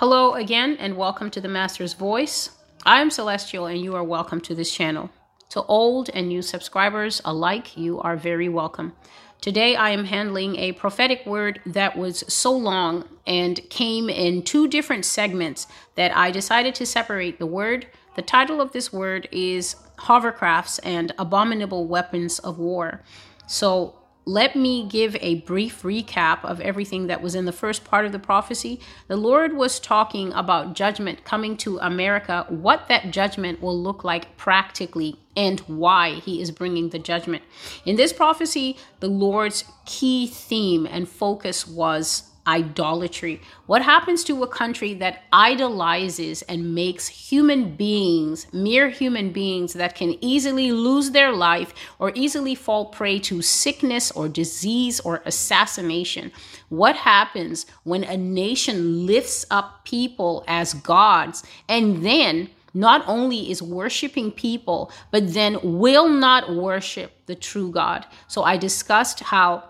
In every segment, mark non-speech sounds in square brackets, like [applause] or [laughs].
Hello again, and welcome to the Master's Voice. I am Celestial, and you are welcome to this channel. To old and new subscribers alike, you are very welcome. Today, I am handling a prophetic word that was so long and came in two different segments that I decided to separate the word. The title of this word is Hovercrafts and Abominable Weapons of War. So, let me give a brief recap of everything that was in the first part of the prophecy. The Lord was talking about judgment coming to America, what that judgment will look like practically, and why He is bringing the judgment. In this prophecy, the Lord's key theme and focus was idolatry. What happens to a country that idolizes and makes human beings, mere human beings, that can easily lose their life or easily fall prey to sickness or disease or assassination? What happens when a nation lifts up people as gods and then not only is worshiping people, but then will not worship the true God. So I discussed how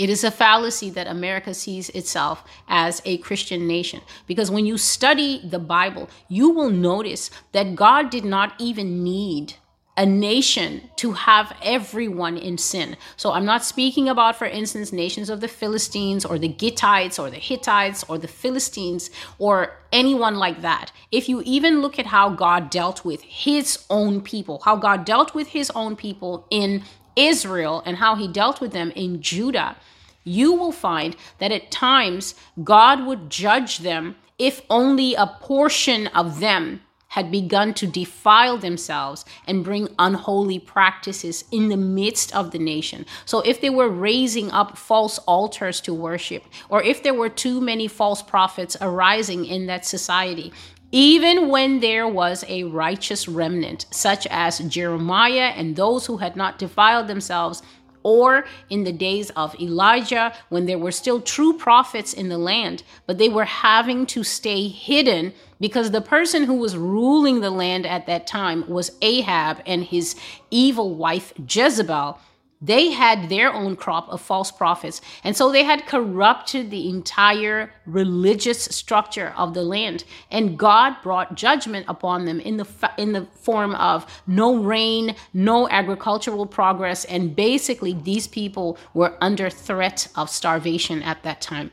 it is a fallacy that America sees itself as a Christian nation. Because when you study the Bible, you will notice that God did not even need a nation to have everyone in sin. So I'm not speaking about, for instance, nations of the Philistines or the Gittites or the Hittites or the Philistines or anyone like that. If you even look at how God dealt with his own people, how God dealt with his own people in Israel and how he dealt with them in Judah, you will find that at times God would judge them if only a portion of them had begun to defile themselves and bring unholy practices in the midst of the nation. So, if they were raising up false altars to worship, or if there were too many false prophets arising in that society, even when there was a righteous remnant, such as Jeremiah and those who had not defiled themselves, or in the days of Elijah when there were still true prophets in the land, but they were having to stay hidden because the person who was ruling the land at that time was Ahab and his evil wife Jezebel they had their own crop of false prophets. And so they had corrupted the entire religious structure of the land. And God brought judgment upon them in the, in the form of no rain, no agricultural progress. And basically, these people were under threat of starvation at that time.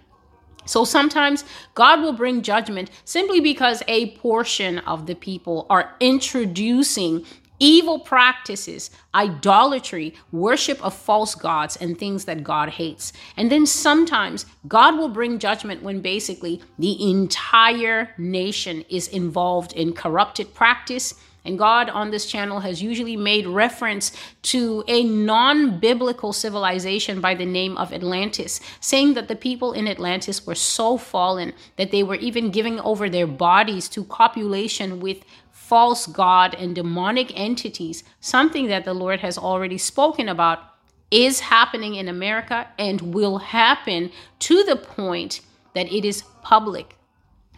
So sometimes God will bring judgment simply because a portion of the people are introducing evil practices, idolatry, worship of false gods, and things that God hates. And then sometimes God will bring judgment when basically the entire nation is involved in corrupted practice. And God on this channel has usually made reference to a non biblical civilization by the name of Atlantis, saying that the people in Atlantis were so fallen that they were even giving over their bodies to copulation with false God and demonic entities, something that the Lord has already spoken about, is happening in America and will happen to the point that it is public.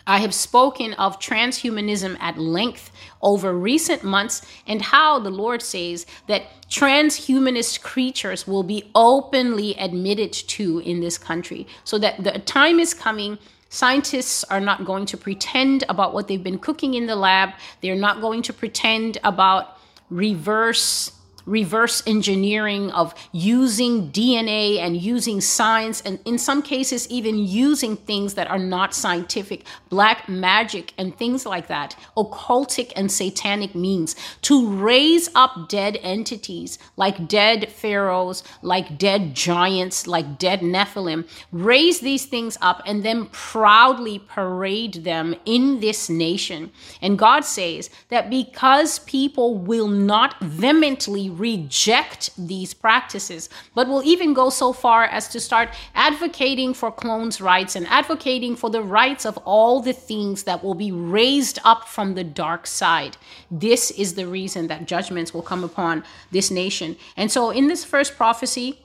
I have spoken of transhumanism at length over recent months and how the Lord says that transhumanist creatures will be openly admitted to in this country. So that the time is coming Scientists are not going to pretend about what they've been cooking in the lab. They're not going to pretend about reverse reverse engineering of using DNA and using science, and in some cases, even using things that are not scientific, black magic, and things like that, occultic and satanic means to raise up dead entities like dead pharaohs, like dead giants, like dead Nephilim, raise these things up and then proudly parade them in this nation. And God says that because people will not vehemently reject these practices, but will even go so far as to start advocating for clones' rights and advocating for the rights of all the things that will be raised up from the dark side. This is the reason that judgments will come upon this nation. And so, in this first prophecy,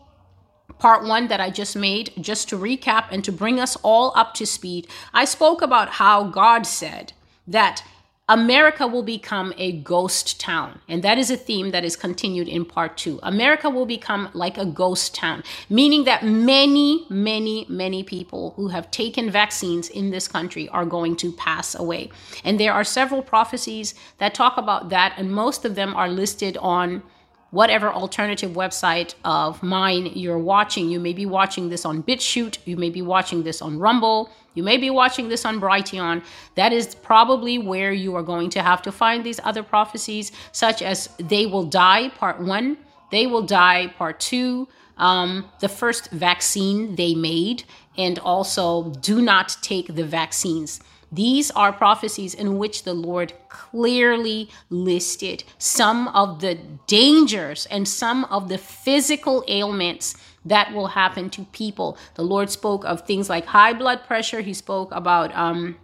part one that I just made, just to recap and to bring us all up to speed, I spoke about how God said that America will become a ghost town. And that is a theme that is continued in part two. America will become like a ghost town, meaning that many, many, many people who have taken vaccines in this country are going to pass away. And there are several prophecies that talk about that, and most of them are listed on whatever alternative website of mine you're watching. You may be watching this on BitChute, you may be watching this on Rumble, you may be watching this on Brighteon. That is probably where you are going to have to find these other prophecies, such as They Will Die, Part 1, They Will Die, Part 2, um, the first vaccine they made, and also Do Not Take the Vaccines. These are prophecies in which the Lord clearly listed some of the dangers and some of the physical ailments that will happen to people. The Lord spoke of things like high blood pressure, He spoke about um,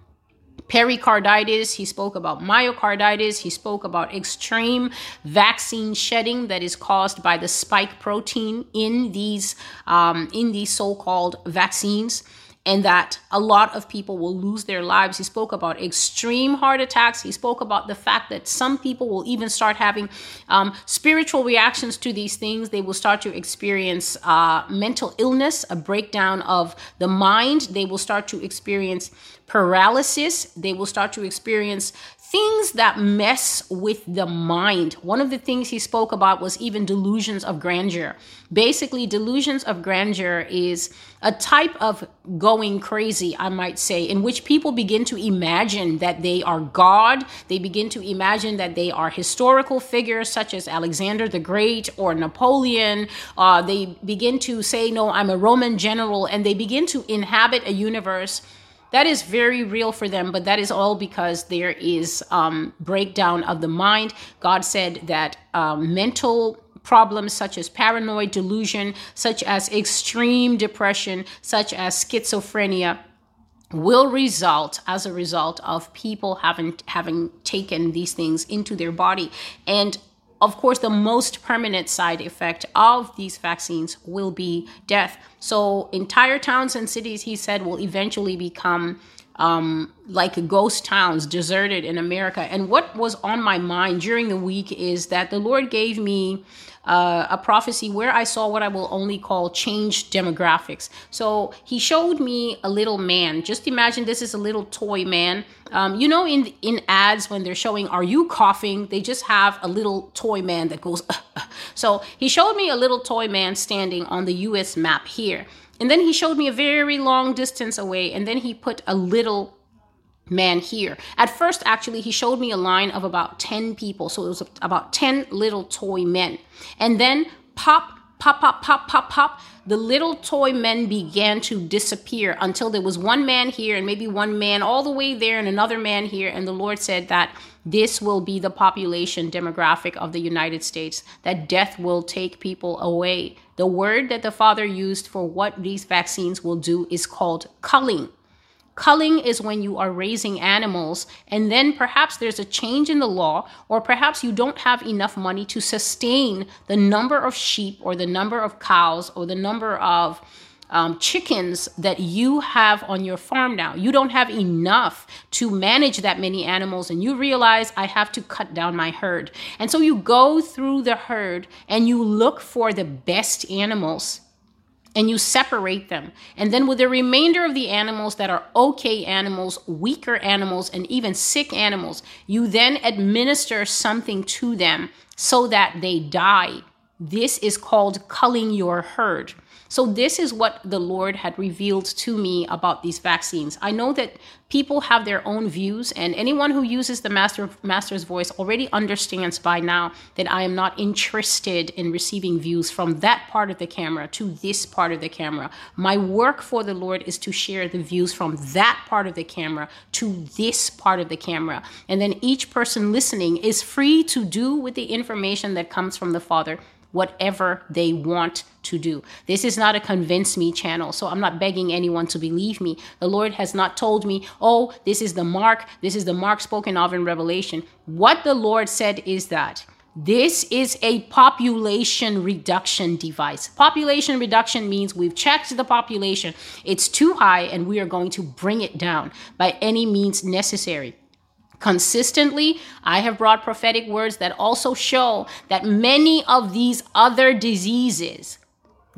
pericarditis, He spoke about myocarditis, He spoke about extreme vaccine shedding that is caused by the spike protein in these, um, in these so called vaccines and that a lot of people will lose their lives. He spoke about extreme heart attacks. He spoke about the fact that some people will even start having um, spiritual reactions to these things. They will start to experience uh, mental illness, a breakdown of the mind. They will start to experience paralysis. They will start to experience things that mess with the mind. One of the things he spoke about was even delusions of grandeur. Basically, delusions of grandeur is a type of going crazy, I might say, in which people begin to imagine that they are God. They begin to imagine that they are historical figures such as Alexander the Great or Napoleon. Uh, they begin to say, No, I'm a Roman general, and they begin to inhabit a universe that is very real for them but that is all because there is um, breakdown of the mind. God said that um, mental problems such as paranoid delusion such as extreme depression such as schizophrenia will result as a result of people having having taken these things into their body. And of course, the most permanent side effect of these vaccines will be death. So, entire towns and cities, he said, will eventually become um, like ghost towns, deserted in America. And what was on my mind during the week is that the Lord gave me uh, a prophecy where I saw what I will only call change demographics. So he showed me a little man. Just imagine this is a little toy man. Um, you know, in in ads when they're showing "Are you coughing?" they just have a little toy man that goes. [laughs] So he showed me a little toy man standing on the U.S. map here, and then he showed me a very long distance away, and then he put a little man here. At first, actually, he showed me a line of about 10 people. So it was about 10 little toy men. And then pop, pop, pop, pop, pop, pop, the little toy men began to disappear until there was one man here and maybe one man all the way there and another man here. And the Lord said that this will be the population demographic of the United States, that death will take people away. The word that the Father used for what these vaccines will do is called culling. Culling is when you are raising animals, and then perhaps there's a change in the law, or perhaps you don't have enough money to sustain the number of sheep, or the number of cows, or the number of um, chickens that you have on your farm now. You don't have enough to manage that many animals, and you realize I have to cut down my herd. And so you go through the herd and you look for the best animals and you separate them. And then with the remainder of the animals that are okay animals, weaker animals, and even sick animals, you then administer something to them so that they die. This is called culling your herd. So, this is what the Lord had revealed to me about these vaccines. I know that people have their own views, and anyone who uses the master, Master's voice already understands by now that I am not interested in receiving views from that part of the camera to this part of the camera. My work for the Lord is to share the views from that part of the camera to this part of the camera. And then each person listening is free to do with the information that comes from the Father whatever they want to do. This is not a convince me channel, so I'm not begging anyone to believe me. The Lord has not told me, oh, this is the mark, this is the mark spoken of in Revelation. What the Lord said is that this is a population reduction device. Population reduction means we've checked the population, it's too high, and we are going to bring it down by any means necessary. Consistently, I have brought prophetic words that also show that many of these other diseases,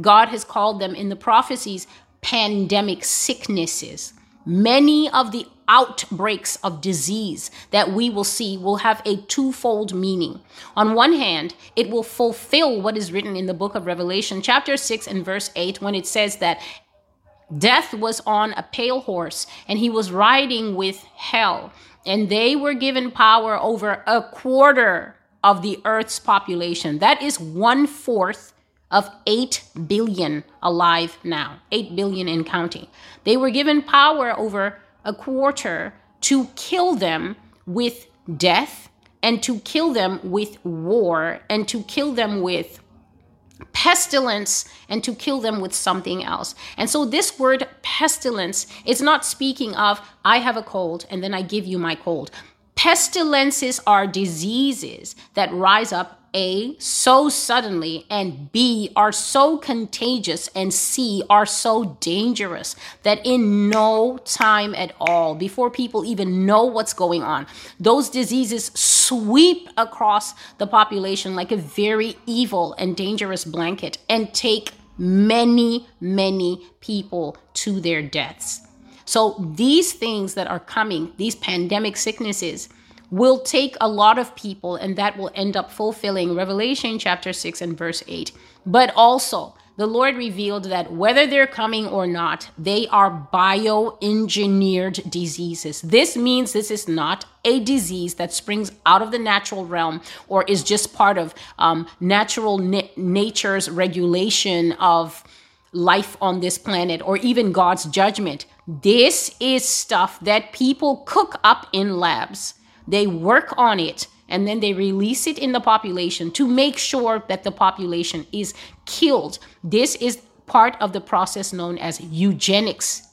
God has called them in the prophecies pandemic sicknesses. Many of the outbreaks of disease that we will see will have a twofold meaning. On one hand, it will fulfill what is written in the book of Revelation, chapter 6 and verse 8, when it says that death was on a pale horse and he was riding with hell and they were given power over a quarter of the earth's population. That is one fourth of 8 billion alive now, 8 billion in counting. They were given power over a quarter to kill them with death and to kill them with war and to kill them with pestilence and to kill them with something else. And so this word pestilence is not speaking of I have a cold and then I give you my cold. Pestilences are diseases that rise up a, so suddenly, and B, are so contagious, and C, are so dangerous that in no time at all, before people even know what's going on, those diseases sweep across the population like a very evil and dangerous blanket and take many, many people to their deaths. So these things that are coming, these pandemic sicknesses, will take a lot of people and that will end up fulfilling Revelation chapter 6 and verse 8. But also, the Lord revealed that whether they're coming or not, they are bioengineered diseases. This means this is not a disease that springs out of the natural realm or is just part of um, natural na- nature's regulation of life on this planet or even God's judgment. This is stuff that people cook up in labs they work on it and then they release it in the population to make sure that the population is killed. This is part of the process known as eugenics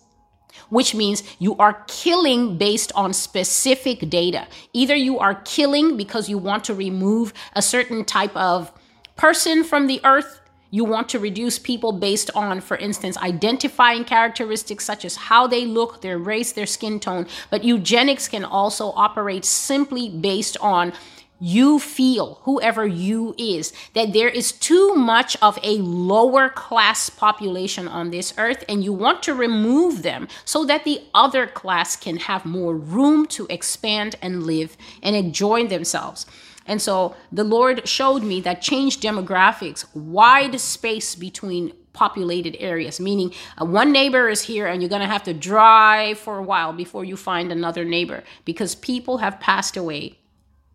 which means you are killing based on specific data. Either you are killing because you want to remove a certain type of person from the earth you want to reduce people based on, for instance, identifying characteristics such as how they look, their race, their skin tone. But eugenics can also operate simply based on you feel, whoever you is, that there is too much of a lower class population on this earth, and you want to remove them so that the other class can have more room to expand and live and enjoy themselves. And so the Lord showed me that change demographics, wide space between populated areas, meaning uh, one neighbor is here and you're going to have to drive for a while before you find another neighbor because people have passed away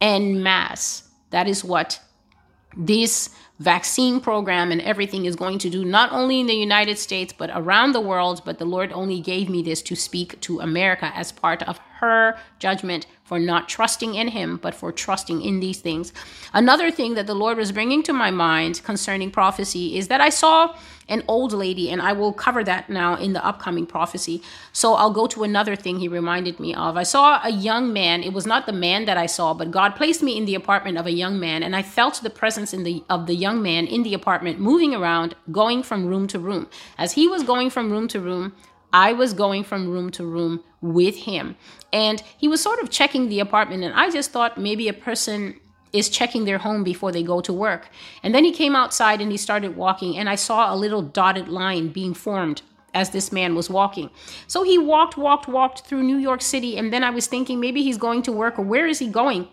en masse. That is what this vaccine program and everything is going to do, not only in the United States, but around the world. But the Lord only gave me this to speak to America as part of her judgment for not trusting in Him, but for trusting in these things. Another thing that the Lord was bringing to my mind concerning prophecy is that I saw an old lady, and I will cover that now in the upcoming prophecy. So I'll go to another thing he reminded me of. I saw a young man. It was not the man that I saw, but God placed me in the apartment of a young man, and I felt the presence in the of the young man in the apartment moving around, going from room to room. As he was going from room to room, I was going from room to room with him. And he was sort of checking the apartment, and I just thought maybe a person is checking their home before they go to work. And then he came outside and he started walking, and I saw a little dotted line being formed as this man was walking. So he walked, walked, walked through New York City, and then I was thinking maybe he's going to work, or where is he going?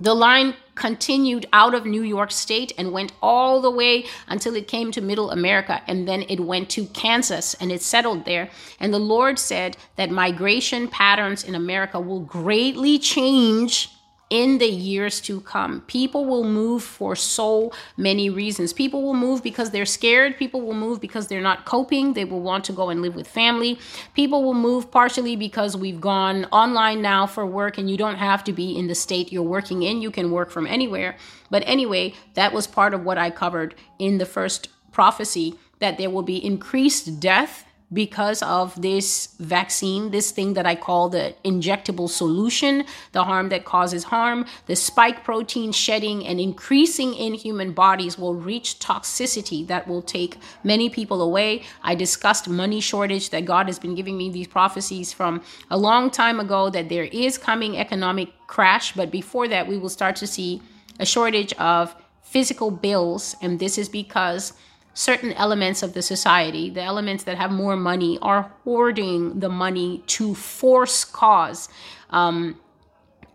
The line continued out of New York State and went all the way until it came to Middle America. And then it went to Kansas and it settled there. And the Lord said that migration patterns in America will greatly change in the years to come. People will move for so many reasons. People will move because they're scared. People will move because they're not coping. They will want to go and live with family. People will move partially because we've gone online now for work and you don't have to be in the state you're working in. You can work from anywhere. But anyway, that was part of what I covered in the first prophecy that there will be increased death because of this vaccine, this thing that I call the injectable solution, the harm that causes harm, the spike protein shedding and increasing in human bodies will reach toxicity that will take many people away. I discussed money shortage that God has been giving me these prophecies from a long time ago that there is coming economic crash, but before that, we will start to see a shortage of physical bills. And this is because certain elements of the society, the elements that have more money, are hoarding the money to force cause um,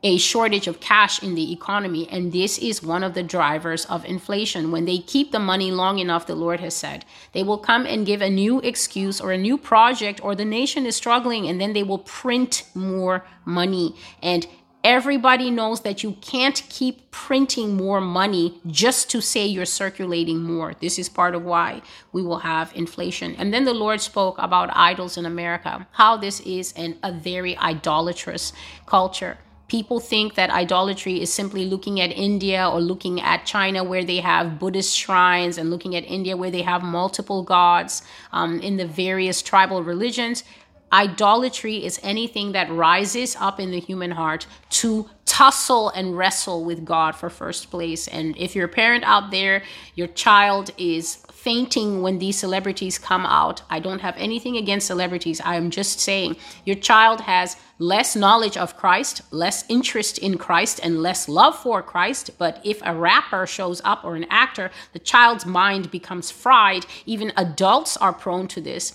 a shortage of cash in the economy. And this is one of the drivers of inflation. When they keep the money long enough, the Lord has said, they will come and give a new excuse or a new project, or the nation is struggling, and then they will print more money. And Everybody knows that you can't keep printing more money just to say you're circulating more. This is part of why we will have inflation. And then the Lord spoke about idols in America, how this is an, a very idolatrous culture. People think that idolatry is simply looking at India or looking at China, where they have Buddhist shrines, and looking at India, where they have multiple gods um, in the various tribal religions. Idolatry is anything that rises up in the human heart to tussle and wrestle with God for first place. And if you're a parent out there, your child is fainting when these celebrities come out. I don't have anything against celebrities. I am just saying your child has less knowledge of Christ, less interest in Christ, and less love for Christ. But if a rapper shows up or an actor, the child's mind becomes fried. Even adults are prone to this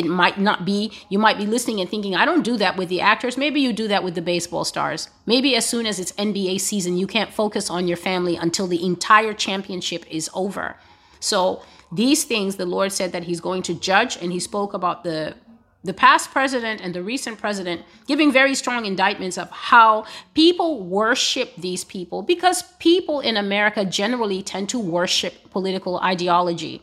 it might not be you might be listening and thinking i don't do that with the actors maybe you do that with the baseball stars. Maybe as soon as it's nba season you can't focus on your family until the entire championship is over. So these things the lord said that he's going to judge and he spoke about the the past president and the recent president giving very strong indictments of how people worship these people because people in america generally tend to worship political ideology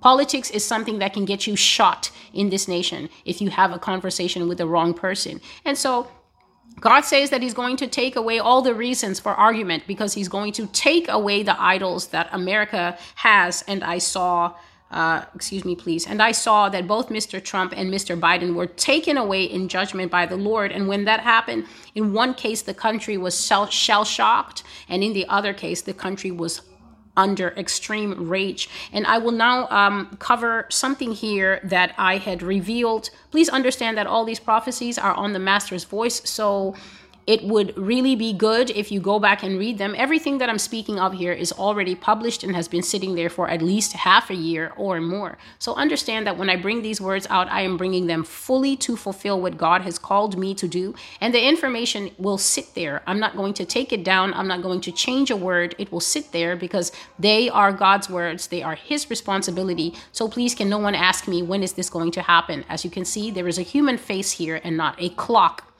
Politics is something that can get you shot in this nation if you have a conversation with the wrong person. And so God says that He's going to take away all the reasons for argument because He's going to take away the idols that America has. And I saw, uh, excuse me, please, and I saw that both Mr. Trump and Mr. Biden were taken away in judgment by the Lord. And when that happened, in one case, the country was shell shocked, and in the other case, the country was under extreme rage. And I will now um, cover something here that I had revealed. Please understand that all these prophecies are on the Master's voice. So it would really be good if you go back and read them. Everything that I'm speaking of here is already published and has been sitting there for at least half a year or more. So understand that when I bring these words out, I am bringing them fully to fulfill what God has called me to do. And the information will sit there. I'm not going to take it down. I'm not going to change a word. It will sit there because they are God's words. They are His responsibility. So please, can no one ask me, when is this going to happen? As you can see, there is a human face here and not a clock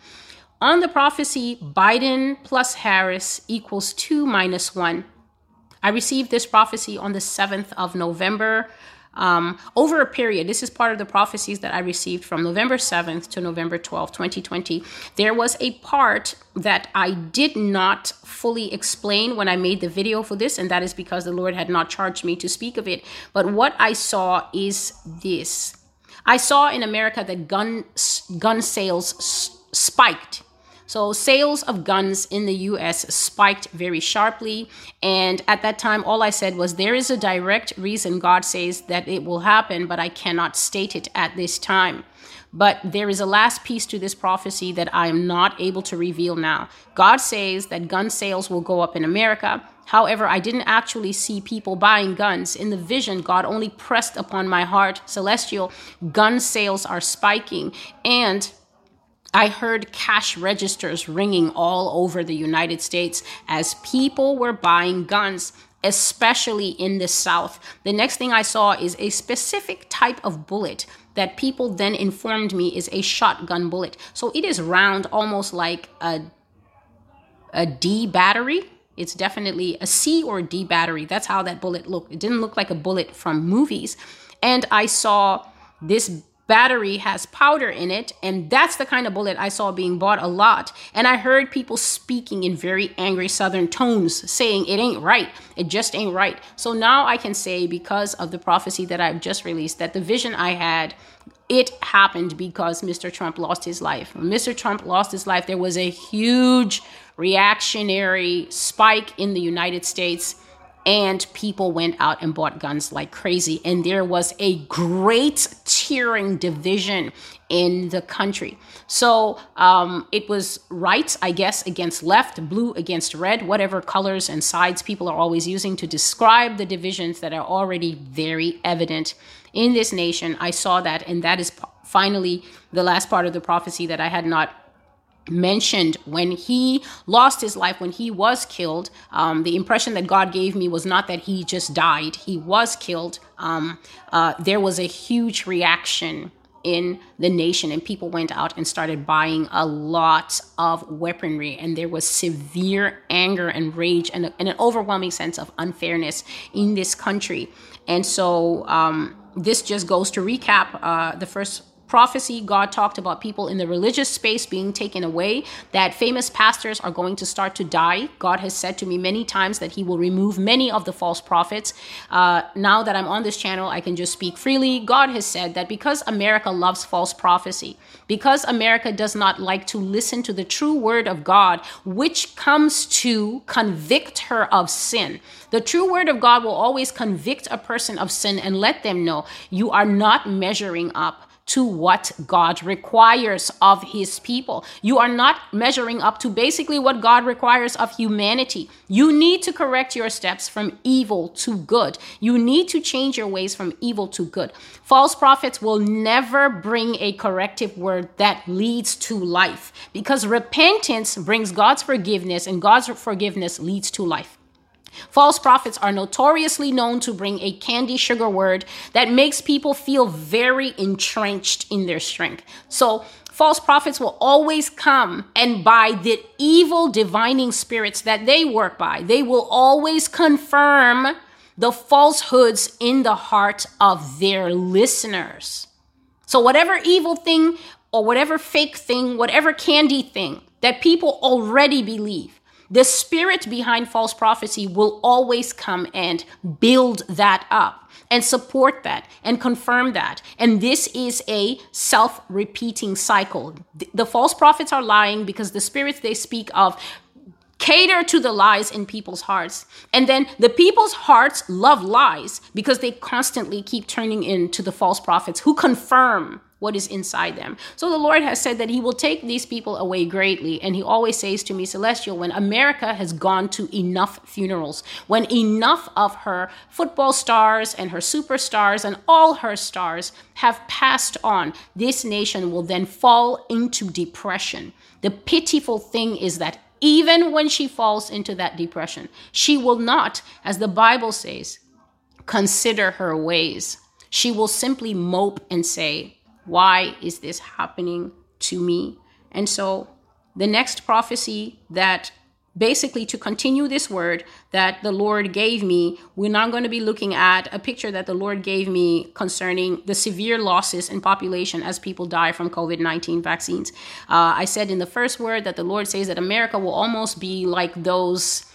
on the prophecy, Biden plus Harris equals 2 minus 1. I received this prophecy on the 7th of November. Um, over a period, this is part of the prophecies that I received from November 7th to November 12th, 2020. There was a part that I did not fully explain when I made the video for this, and that is because the Lord had not charged me to speak of it. But what I saw is this I saw in America that gun, gun sales spiked so sales of guns in the US spiked very sharply. And at that time, all I said was, there is a direct reason God says that it will happen, but I cannot state it at this time. But there is a last piece to this prophecy that I am not able to reveal now. God says that gun sales will go up in America. However, I didn't actually see people buying guns. In the vision, God only pressed upon my heart, celestial, gun sales are spiking. And I heard cash registers ringing all over the United States as people were buying guns, especially in the South. The next thing I saw is a specific type of bullet that people then informed me is a shotgun bullet. So it is round, almost like a, a D battery. It's definitely a C or a D battery. That's how that bullet looked. It didn't look like a bullet from movies. And I saw this battery has powder in it and that's the kind of bullet i saw being bought a lot and i heard people speaking in very angry southern tones saying it ain't right it just ain't right so now i can say because of the prophecy that i've just released that the vision i had it happened because Mr. Trump lost his life. When Mr. Trump lost his life, there was a huge reactionary spike in the United States and people went out and bought guns like crazy. And there was a great tearing division in the country. So um, it was right, I guess, against left, blue against red, whatever colors and sides people are always using to describe the divisions that are already very evident in this nation. I saw that, and that is finally the last part of the prophecy that I had not mentioned when he lost his life when he was killed um, the impression that god gave me was not that he just died. He was killed. Um, uh, there was a huge reaction in the nation and people went out and started buying a lot of weaponry and there was severe anger and rage and, and an overwhelming sense of unfairness in this country. And so um, this just goes to recap uh, the first prophecy, God talked about people in the religious space being taken away, that famous pastors are going to start to die. God has said to me many times that He will remove many of the false prophets. Uh, now that I'm on this channel, I can just speak freely. God has said that because America loves false prophecy, because America does not like to listen to the true word of God, which comes to convict her of sin. The true word of God will always convict a person of sin and let them know you are not measuring up to what God requires of his people. You are not measuring up to basically what God requires of humanity. You need to correct your steps from evil to good. You need to change your ways from evil to good. False prophets will never bring a corrective word that leads to life because repentance brings God's forgiveness and God's forgiveness leads to life. False prophets are notoriously known to bring a candy sugar word that makes people feel very entrenched in their strength. So, false prophets will always come and by the evil divining spirits that they work by, they will always confirm the falsehoods in the heart of their listeners. So, whatever evil thing or whatever fake thing, whatever candy thing that people already believe, the spirit behind false prophecy will always come and build that up and support that and confirm that. And this is a self repeating cycle. The false prophets are lying because the spirits they speak of cater to the lies in people's hearts. And then the people's hearts love lies because they constantly keep turning into the false prophets who confirm what is inside them. So the Lord has said that He will take these people away greatly. And He always says to me, Celestial, when America has gone to enough funerals, when enough of her football stars and her superstars and all her stars have passed on, this nation will then fall into depression. The pitiful thing is that even when she falls into that depression, she will not, as the Bible says, consider her ways. She will simply mope and say, why is this happening to me? And so the next prophecy that basically to continue this word that the Lord gave me, we're not going to be looking at a picture that the Lord gave me concerning the severe losses in population as people die from COVID 19 vaccines. Uh, I said in the first word that the Lord says that America will almost be like those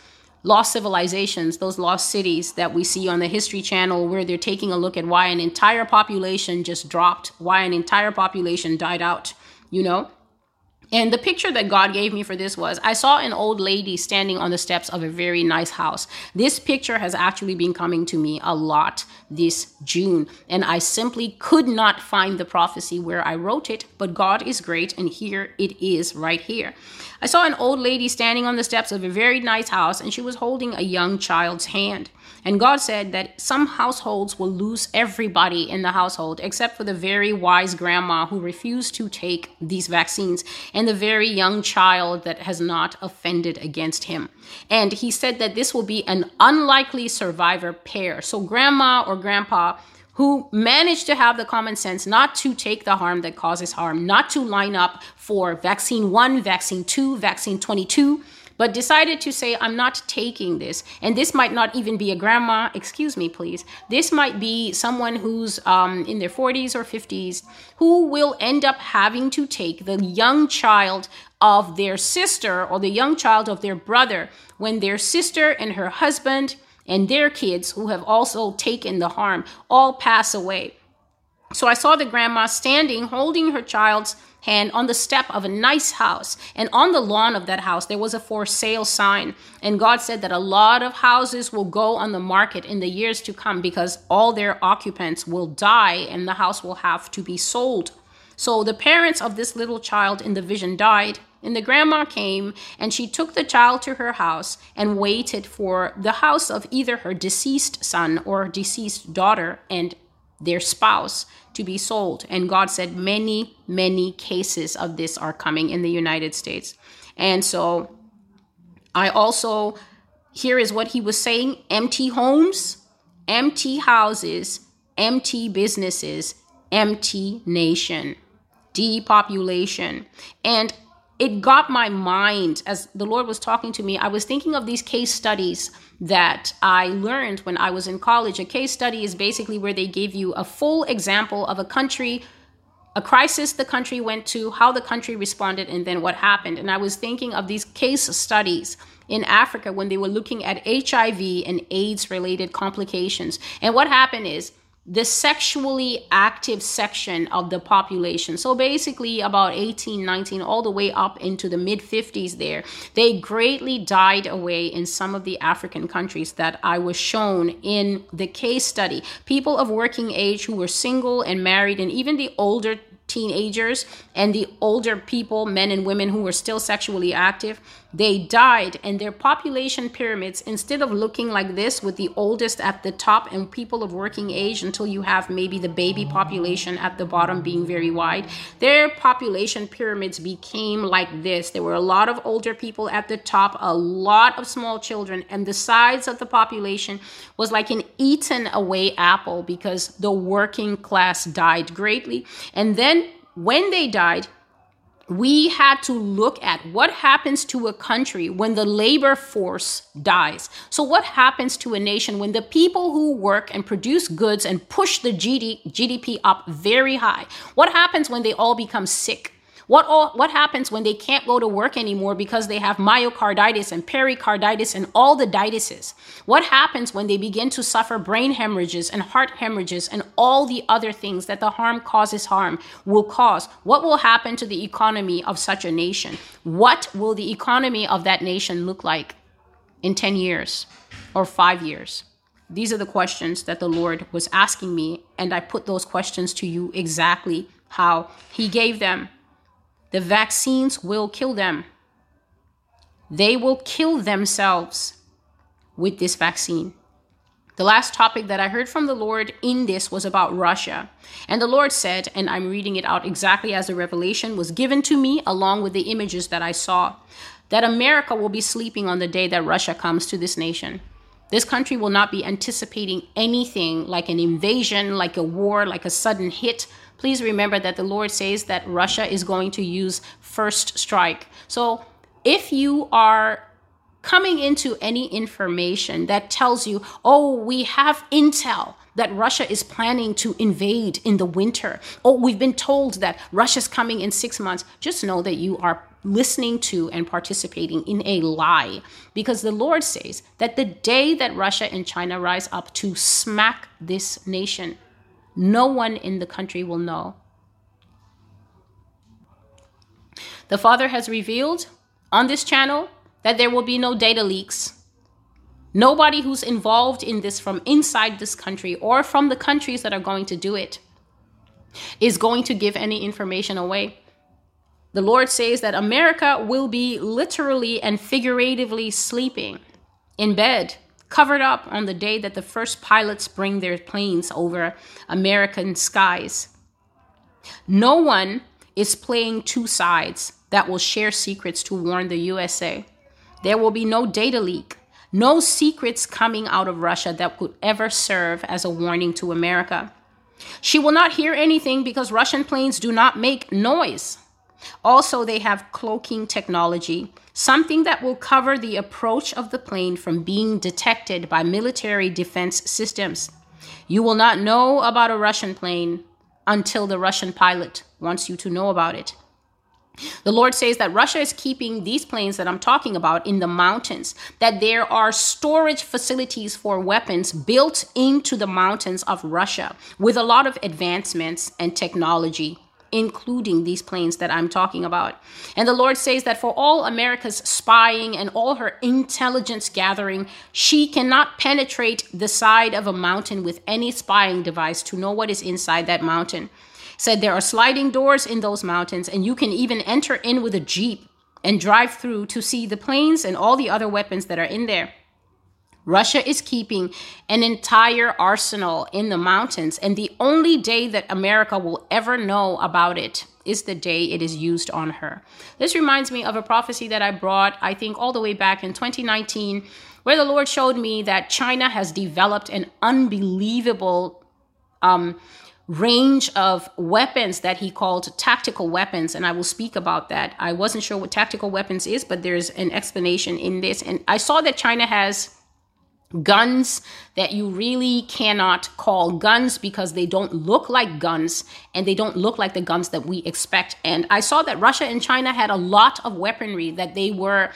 lost civilizations, those lost cities that we see on the History Channel, where they're taking a look at why an entire population just dropped, why an entire population died out, you know? And the picture that God gave me for this was I saw an old lady standing on the steps of a very nice house. This picture has actually been coming to me a lot this June, and I simply could not find the prophecy where I wrote it, but God is great, and here it is right here. I saw an old lady standing on the steps of a very nice house, and she was holding a young child's hand. And God said that some households will lose everybody in the household except for the very wise grandma who refused to take these vaccines and the very young child that has not offended against him. And he said that this will be an unlikely survivor pair. So, grandma or grandpa who managed to have the common sense not to take the harm that causes harm, not to line up for vaccine one, vaccine two, vaccine 22 but decided to say, I'm not taking this. And this might not even be a grandma, excuse me, please. This might be someone who's um, in their 40s or 50s who will end up having to take the young child of their sister or the young child of their brother when their sister and her husband and their kids, who have also taken the harm, all pass away. So I saw the grandma standing, holding her child's hand on the step of a nice house. And on the lawn of that house, there was a for sale sign. And God said that a lot of houses will go on the market in the years to come because all their occupants will die and the house will have to be sold. So the parents of this little child in the vision died. And the grandma came and she took the child to her house and waited for the house of either her deceased son or deceased daughter and their spouse to be sold. And God said many, many cases of this are coming in the United States. And so I also, here is what he was saying empty homes, empty houses, empty businesses, empty nation, depopulation. And it got my mind as the Lord was talking to me. I was thinking of these case studies that I learned when I was in college. A case study is basically where they give you a full example of a country, a crisis the country went to, how the country responded, and then what happened. And I was thinking of these case studies in Africa when they were looking at HIV and AIDS related complications. And what happened is, the sexually active section of the population. So basically, about 18, 19, all the way up into the mid 50s, there, they greatly died away in some of the African countries that I was shown in the case study. People of working age who were single and married, and even the older teenagers and the older people, men and women who were still sexually active, they died. And their population pyramids, instead of looking like this with the oldest at the top and people of working age until you have maybe the baby population at the bottom being very wide, their population pyramids became like this. There were a lot of older people at the top, a lot of small children, and the size of the population was like an eaten away apple because the working class died greatly. And then when they died, we had to look at what happens to a country when the labor force dies. So, what happens to a nation when the people who work and produce goods and push the GDP up very high? What happens when they all become sick? What all, what happens when they can't go to work anymore because they have myocarditis and pericarditis and all the ditises? What happens when they begin to suffer brain hemorrhages and heart hemorrhages and all the other things that the harm causes harm will cause? What will happen to the economy of such a nation? What will the economy of that nation look like in 10 years or 5 years? These are the questions that the Lord was asking me, and I put those questions to you exactly how He gave them. The vaccines will kill them. They will kill themselves with this vaccine. The last topic that I heard from the Lord in this was about Russia. And the Lord said, and I'm reading it out exactly as the revelation was given to me, along with the images that I saw, that America will be sleeping on the day that Russia comes to this nation. This country will not be anticipating anything like an invasion, like a war, like a sudden hit please remember that the Lord says that Russia is going to use first strike. So if you are coming into any information that tells you, oh, we have intel that Russia is planning to invade in the winter. Oh, we've been told that Russia's coming in six months. Just know that you are listening to and participating in a lie because the Lord says that the day that Russia and China rise up to smack this nation, no one in the country will know. The Father has revealed on this channel that there will be no data leaks. Nobody who's involved in this from inside this country or from the countries that are going to do it is going to give any information away. The Lord says that America will be literally and figuratively sleeping in bed covered up on the day that the first pilots bring their planes over American skies. No one is playing two sides that will share secrets to warn the USA. There will be no data leak, no secrets coming out of Russia that could ever serve as a warning to America. She will not hear anything because Russian planes do not make noise. Also, they have cloaking technology, something that will cover the approach of the plane from being detected by military defense systems. You will not know about a Russian plane until the Russian pilot wants you to know about it. The Lord says that Russia is keeping these planes that I'm talking about in the mountains, that there are storage facilities for weapons built into the mountains of Russia with a lot of advancements and technology including these planes that I'm talking about. And the Lord says that for all America's spying and all her intelligence gathering, she cannot penetrate the side of a mountain with any spying device to know what is inside that mountain. Said there are sliding doors in those mountains, and you can even enter in with a Jeep and drive through to see the planes and all the other weapons that are in there. Russia is keeping an entire arsenal in the mountains, and the only day that America will ever know about it is the day it is used on her. This reminds me of a prophecy that I brought, I think, all the way back in 2019, where the Lord showed me that China has developed an unbelievable um, range of weapons that he called tactical weapons and i will speak about that i wasn't sure what tactical weapons is but there's an explanation in this and i saw that china has guns that you really cannot call guns because they don't look like guns and they don't look like the guns that we expect. And I saw that Russia and China had a lot of weaponry that they were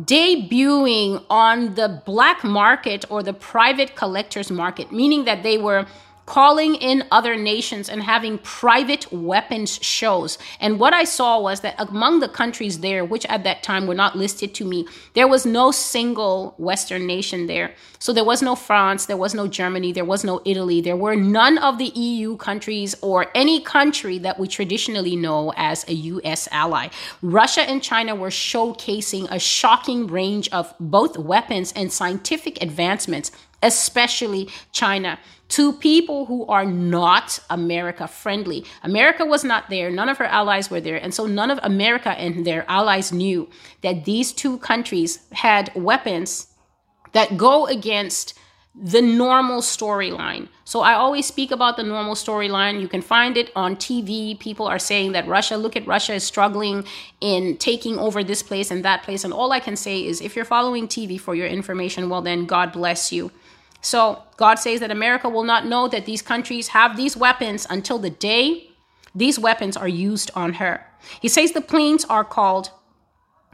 debuting on the black market or the private collectors market, meaning that they were calling in other nations and having private weapons shows. And what I saw was that among the countries there, which at that time were not listed to me, there was no single Western nation there. So there was no France, there was no Germany, there was no Italy, there were none of the EU countries or any country that we traditionally know as a US ally. Russia and China were showcasing a shocking range of both weapons and scientific advancements especially China, to people who are not America friendly. America was not there, none of her allies were there. And so none of America and their allies knew that these two countries had weapons that go against the normal storyline. So I always speak about the normal storyline. You can find it on TV. People are saying that Russia, look at Russia is struggling in taking over this place and that place. And all I can say is if you're following TV for your information, well, then God bless you. So God says that America will not know that these countries have these weapons until the day these weapons are used on her. He says the planes are called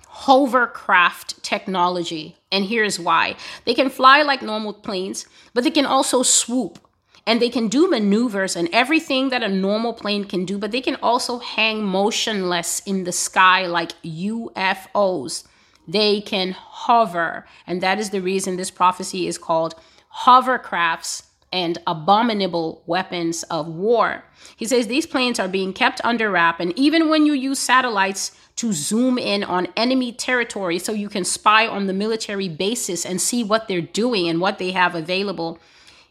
hovercraft technology. And here's why they can fly like normal planes, but they can also swoop and they can do maneuvers and everything that a normal plane can do, but they can also hang motionless in the sky like UFOs. They can hover, and that is the reason this prophecy is called hovercrafts, and abominable weapons of war. He says these planes are being kept under wrap, and even when you use satellites to zoom in on enemy territory so you can spy on the military bases and see what they're doing and what they have available,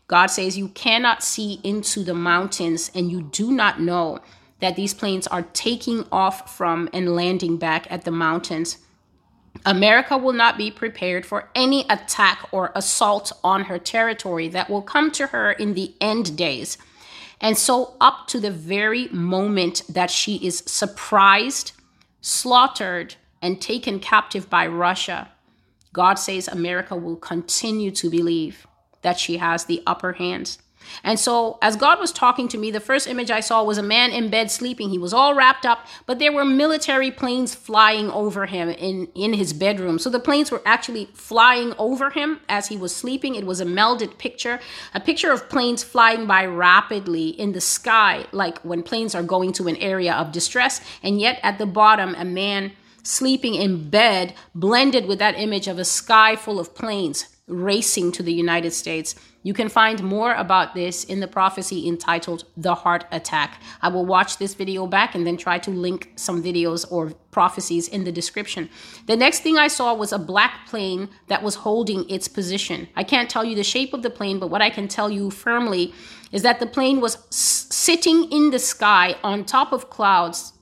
God says you cannot see into the mountains and you do not know that these planes are taking off from and landing back at the mountains. America will not be prepared for any attack or assault on her territory that will come to her in the end days. And so, up to the very moment that she is surprised, slaughtered, and taken captive by Russia, God says America will continue to believe that she has the upper hand. And so, as God was talking to me, the first image I saw was a man in bed sleeping. He was all wrapped up, but there were military planes flying over him in, in his bedroom. So, the planes were actually flying over him as he was sleeping. It was a melded picture, a picture of planes flying by rapidly in the sky, like when planes are going to an area of distress. And yet, at the bottom, a man sleeping in bed blended with that image of a sky full of planes racing to the United States. You can find more about this in the prophecy entitled The Heart Attack. I will watch this video back and then try to link some videos or prophecies in the description. The next thing I saw was a black plane that was holding its position. I can't tell you the shape of the plane, but what I can tell you firmly is that the plane was s- sitting in the sky on top of clouds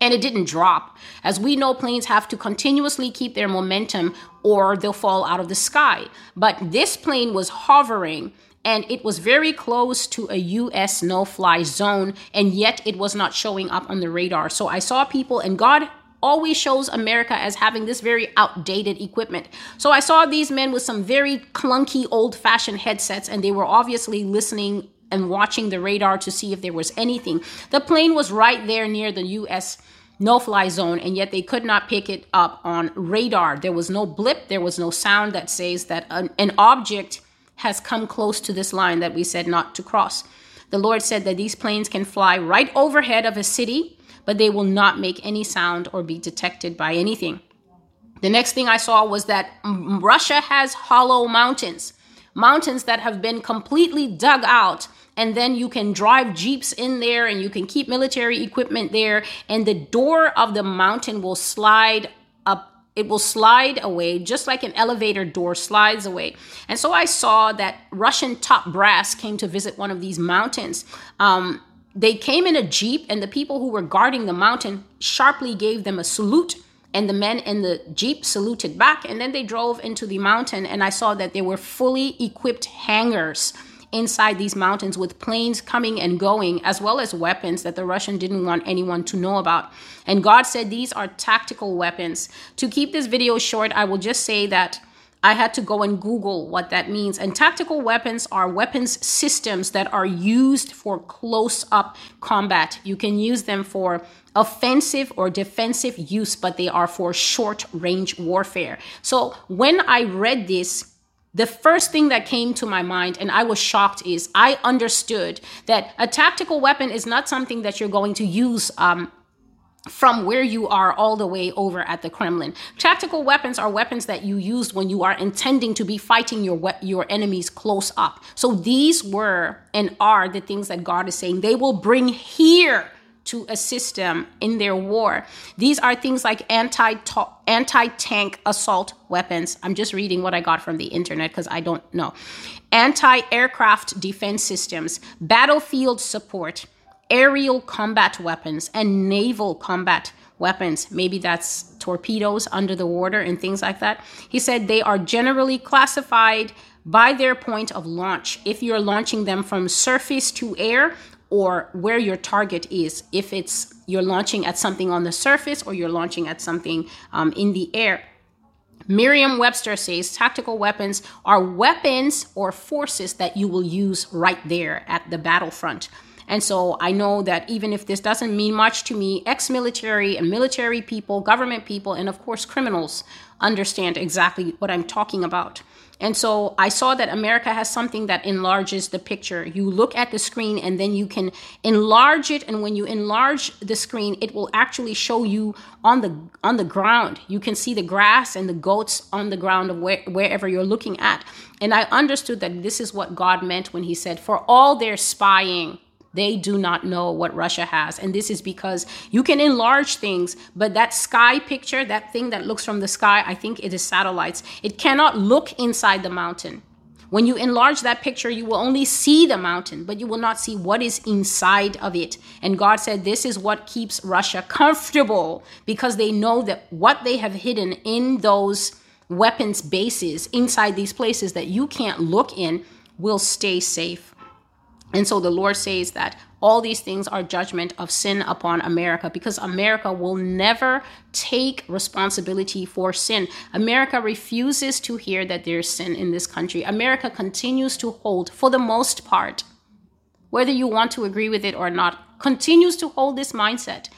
and it didn't drop. As we know, planes have to continuously keep their momentum or they'll fall out of the sky. But this plane was hovering and it was very close to a US no fly zone, and yet it was not showing up on the radar. So I saw people, and God always shows America as having this very outdated equipment. So I saw these men with some very clunky old fashioned headsets, and they were obviously listening and watching the radar to see if there was anything. The plane was right there near the US no fly zone, and yet they could not pick it up on radar. There was no blip, there was no sound that says that an, an object has come close to this line that we said not to cross. The Lord said that these planes can fly right overhead of a city, but they will not make any sound or be detected by anything. The next thing I saw was that Russia has hollow mountains, mountains that have been completely dug out and then you can drive jeeps in there and you can keep military equipment there and the door of the mountain will slide up it will slide away just like an elevator door slides away. And so i saw that russian top brass came to visit one of these mountains. Um, they came in a jeep and the people who were guarding the mountain sharply gave them a salute and the men in the jeep saluted back and then they drove into the mountain and i saw that there were fully equipped hangars inside these mountains with planes coming and going, as well as weapons that the Russian didn't want anyone to know about. And God said these are tactical weapons. To keep this video short, I will just say that I had to go and Google what that means. And tactical weapons are weapons systems that are used for close up combat. You can use them for offensive or defensive use, but they are for short range warfare. So when I read this, the first thing that came to my mind and I was shocked is I understood that a tactical weapon is not something that you're going to use um, from where you are all the way over at the Kremlin. Tactical weapons are weapons that you use when you are intending to be fighting your your enemies close up. So these were and are the things that God is saying they will bring here to assist them in their war. These are things like anti anti tank assault weapons. I'm just reading what I got from the internet because I don't know. Anti aircraft defense systems, battlefield support, aerial combat weapons, and naval combat weapons. Maybe that's torpedoes under the water and things like that. He said they are generally classified by their point of launch. If you're launching them from surface to air or where your target is if it's you're launching at something on the surface or you're launching at something um, in the air merriam webster says tactical weapons are weapons or forces that you will use right there at the battlefront and so I know that even if this doesn't mean much to me, ex military and military people, government people, and of course criminals understand exactly what I'm talking about. And so I saw that America has something that enlarges the picture. You look at the screen and then you can enlarge it and when you enlarge the screen it will actually show you on the on the ground. You can see the grass and the goats on the ground of where, wherever you're looking at. And I understood that this is what God meant when he said for all their spying they do not know what Russia has. And this is because you can enlarge things, but that sky picture, that thing that looks from the sky, I think it is satellites. It cannot look inside the mountain. When you enlarge that picture, you will only see the mountain, but you will not see what is inside of it. And God said, This is what keeps Russia comfortable because they know that what they have hidden in those weapons bases inside these places that you can't look in will stay safe. And so the Lord says that all these things are judgment of sin upon America because America will never take responsibility for sin. America refuses to hear that there's sin in this country. America continues to hold, for the most part, whether you want to agree with it or not, continues to hold this mindset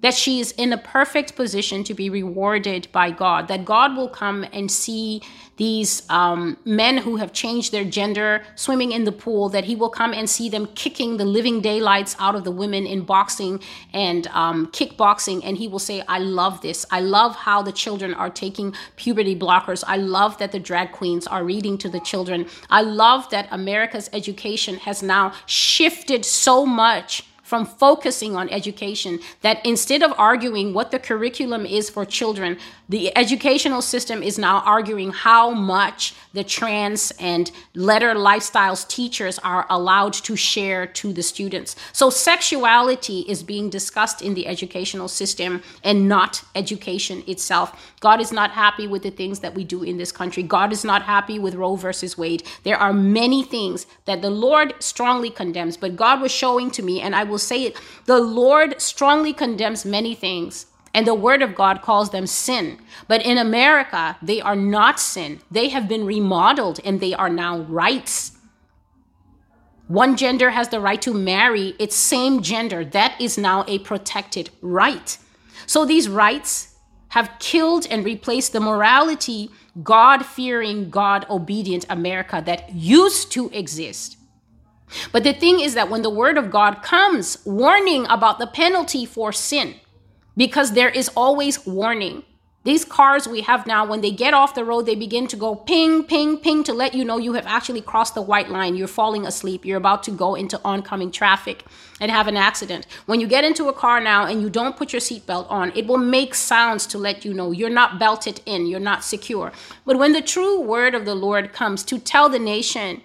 that she is in a perfect position to be rewarded by God, that God will come and see these um, men who have changed their gender swimming in the pool, that he will come and see them kicking the living daylights out of the women in boxing and um, kickboxing. And he will say, I love this. I love how the children are taking puberty blockers. I love that the drag queens are reading to the children. I love that America's education has now shifted so much from focusing on education that instead of arguing what the curriculum is for children, the educational system is now arguing how much the trans and letter lifestyles teachers are allowed to share to the students. So sexuality is being discussed in the educational system and not education itself. God is not happy with the things that we do in this country. God is not happy with Roe versus Wade. There are many things that the Lord strongly condemns, but God was showing to me, and I will will say it. The Lord strongly condemns many things, and the Word of God calls them sin. But in America, they are not sin. They have been remodeled and they are now rights. One gender has the right to marry its same gender. That is now a protected right. So these rights have killed and replaced the morality, God fearing, God obedient America that used to exist. But the thing is that when the word of God comes warning about the penalty for sin, because there is always warning. These cars we have now, when they get off the road, they begin to go ping, ping, ping to let you know you have actually crossed the white line. You're falling asleep. You're about to go into oncoming traffic and have an accident. When you get into a car now and you don't put your seatbelt on, it will make sounds to let you know you're not belted in, you're not secure. But when the true word of the Lord comes to tell the nation,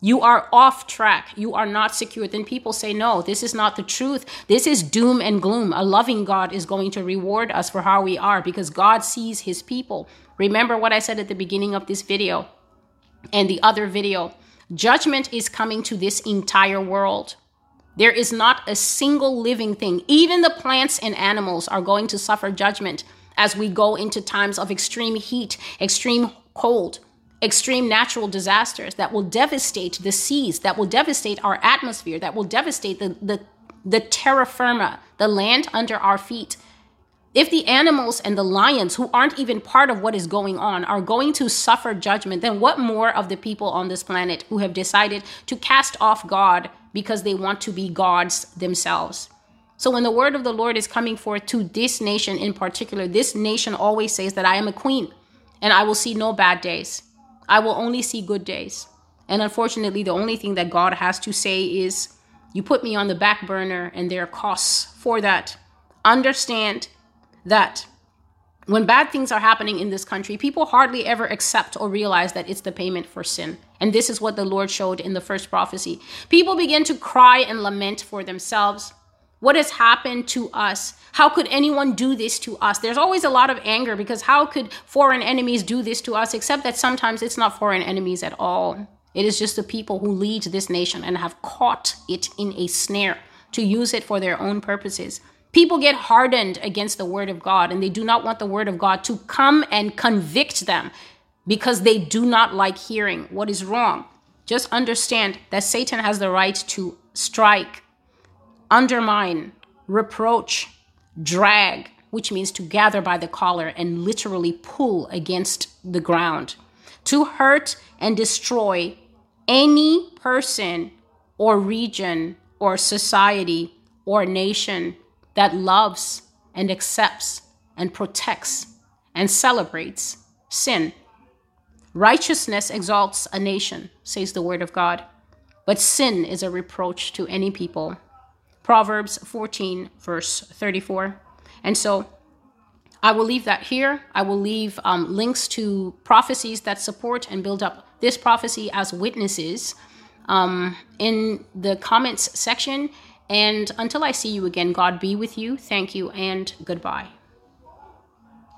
you are off track. You are not secure. Then people say, no, this is not the truth. This is doom and gloom. A loving God is going to reward us for how we are because God sees his people. Remember what I said at the beginning of this video and the other video. Judgment is coming to this entire world. There is not a single living thing. Even the plants and animals are going to suffer judgment as we go into times of extreme heat, extreme cold extreme natural disasters that will devastate the seas, that will devastate our atmosphere, that will devastate the, the, the terra firma, the land under our feet. If the animals and the lions, who aren't even part of what is going on, are going to suffer judgment, then what more of the people on this planet who have decided to cast off God because they want to be gods themselves? So when the word of the Lord is coming forth to this nation in particular, this nation always says that I am a queen and I will see no bad days. I will only see good days. And unfortunately, the only thing that God has to say is, You put me on the back burner, and there are costs for that. Understand that when bad things are happening in this country, people hardly ever accept or realize that it's the payment for sin. And this is what the Lord showed in the first prophecy. People begin to cry and lament for themselves. What has happened to us? How could anyone do this to us? There's always a lot of anger because how could foreign enemies do this to us? Except that sometimes it's not foreign enemies at all. It is just the people who lead this nation and have caught it in a snare to use it for their own purposes. People get hardened against the word of God and they do not want the word of God to come and convict them because they do not like hearing what is wrong. Just understand that Satan has the right to strike undermine, reproach, drag, which means to gather by the collar and literally pull against the ground, to hurt and destroy any person or region or society or nation that loves and accepts and protects and celebrates sin. Righteousness exalts a nation, says the word of God, but sin is a reproach to any people. Proverbs 14, verse 34. And so I will leave that here. I will leave um, links to prophecies that support and build up this prophecy as witnesses um, in the comments section. And until I see you again, God be with you. Thank you and goodbye.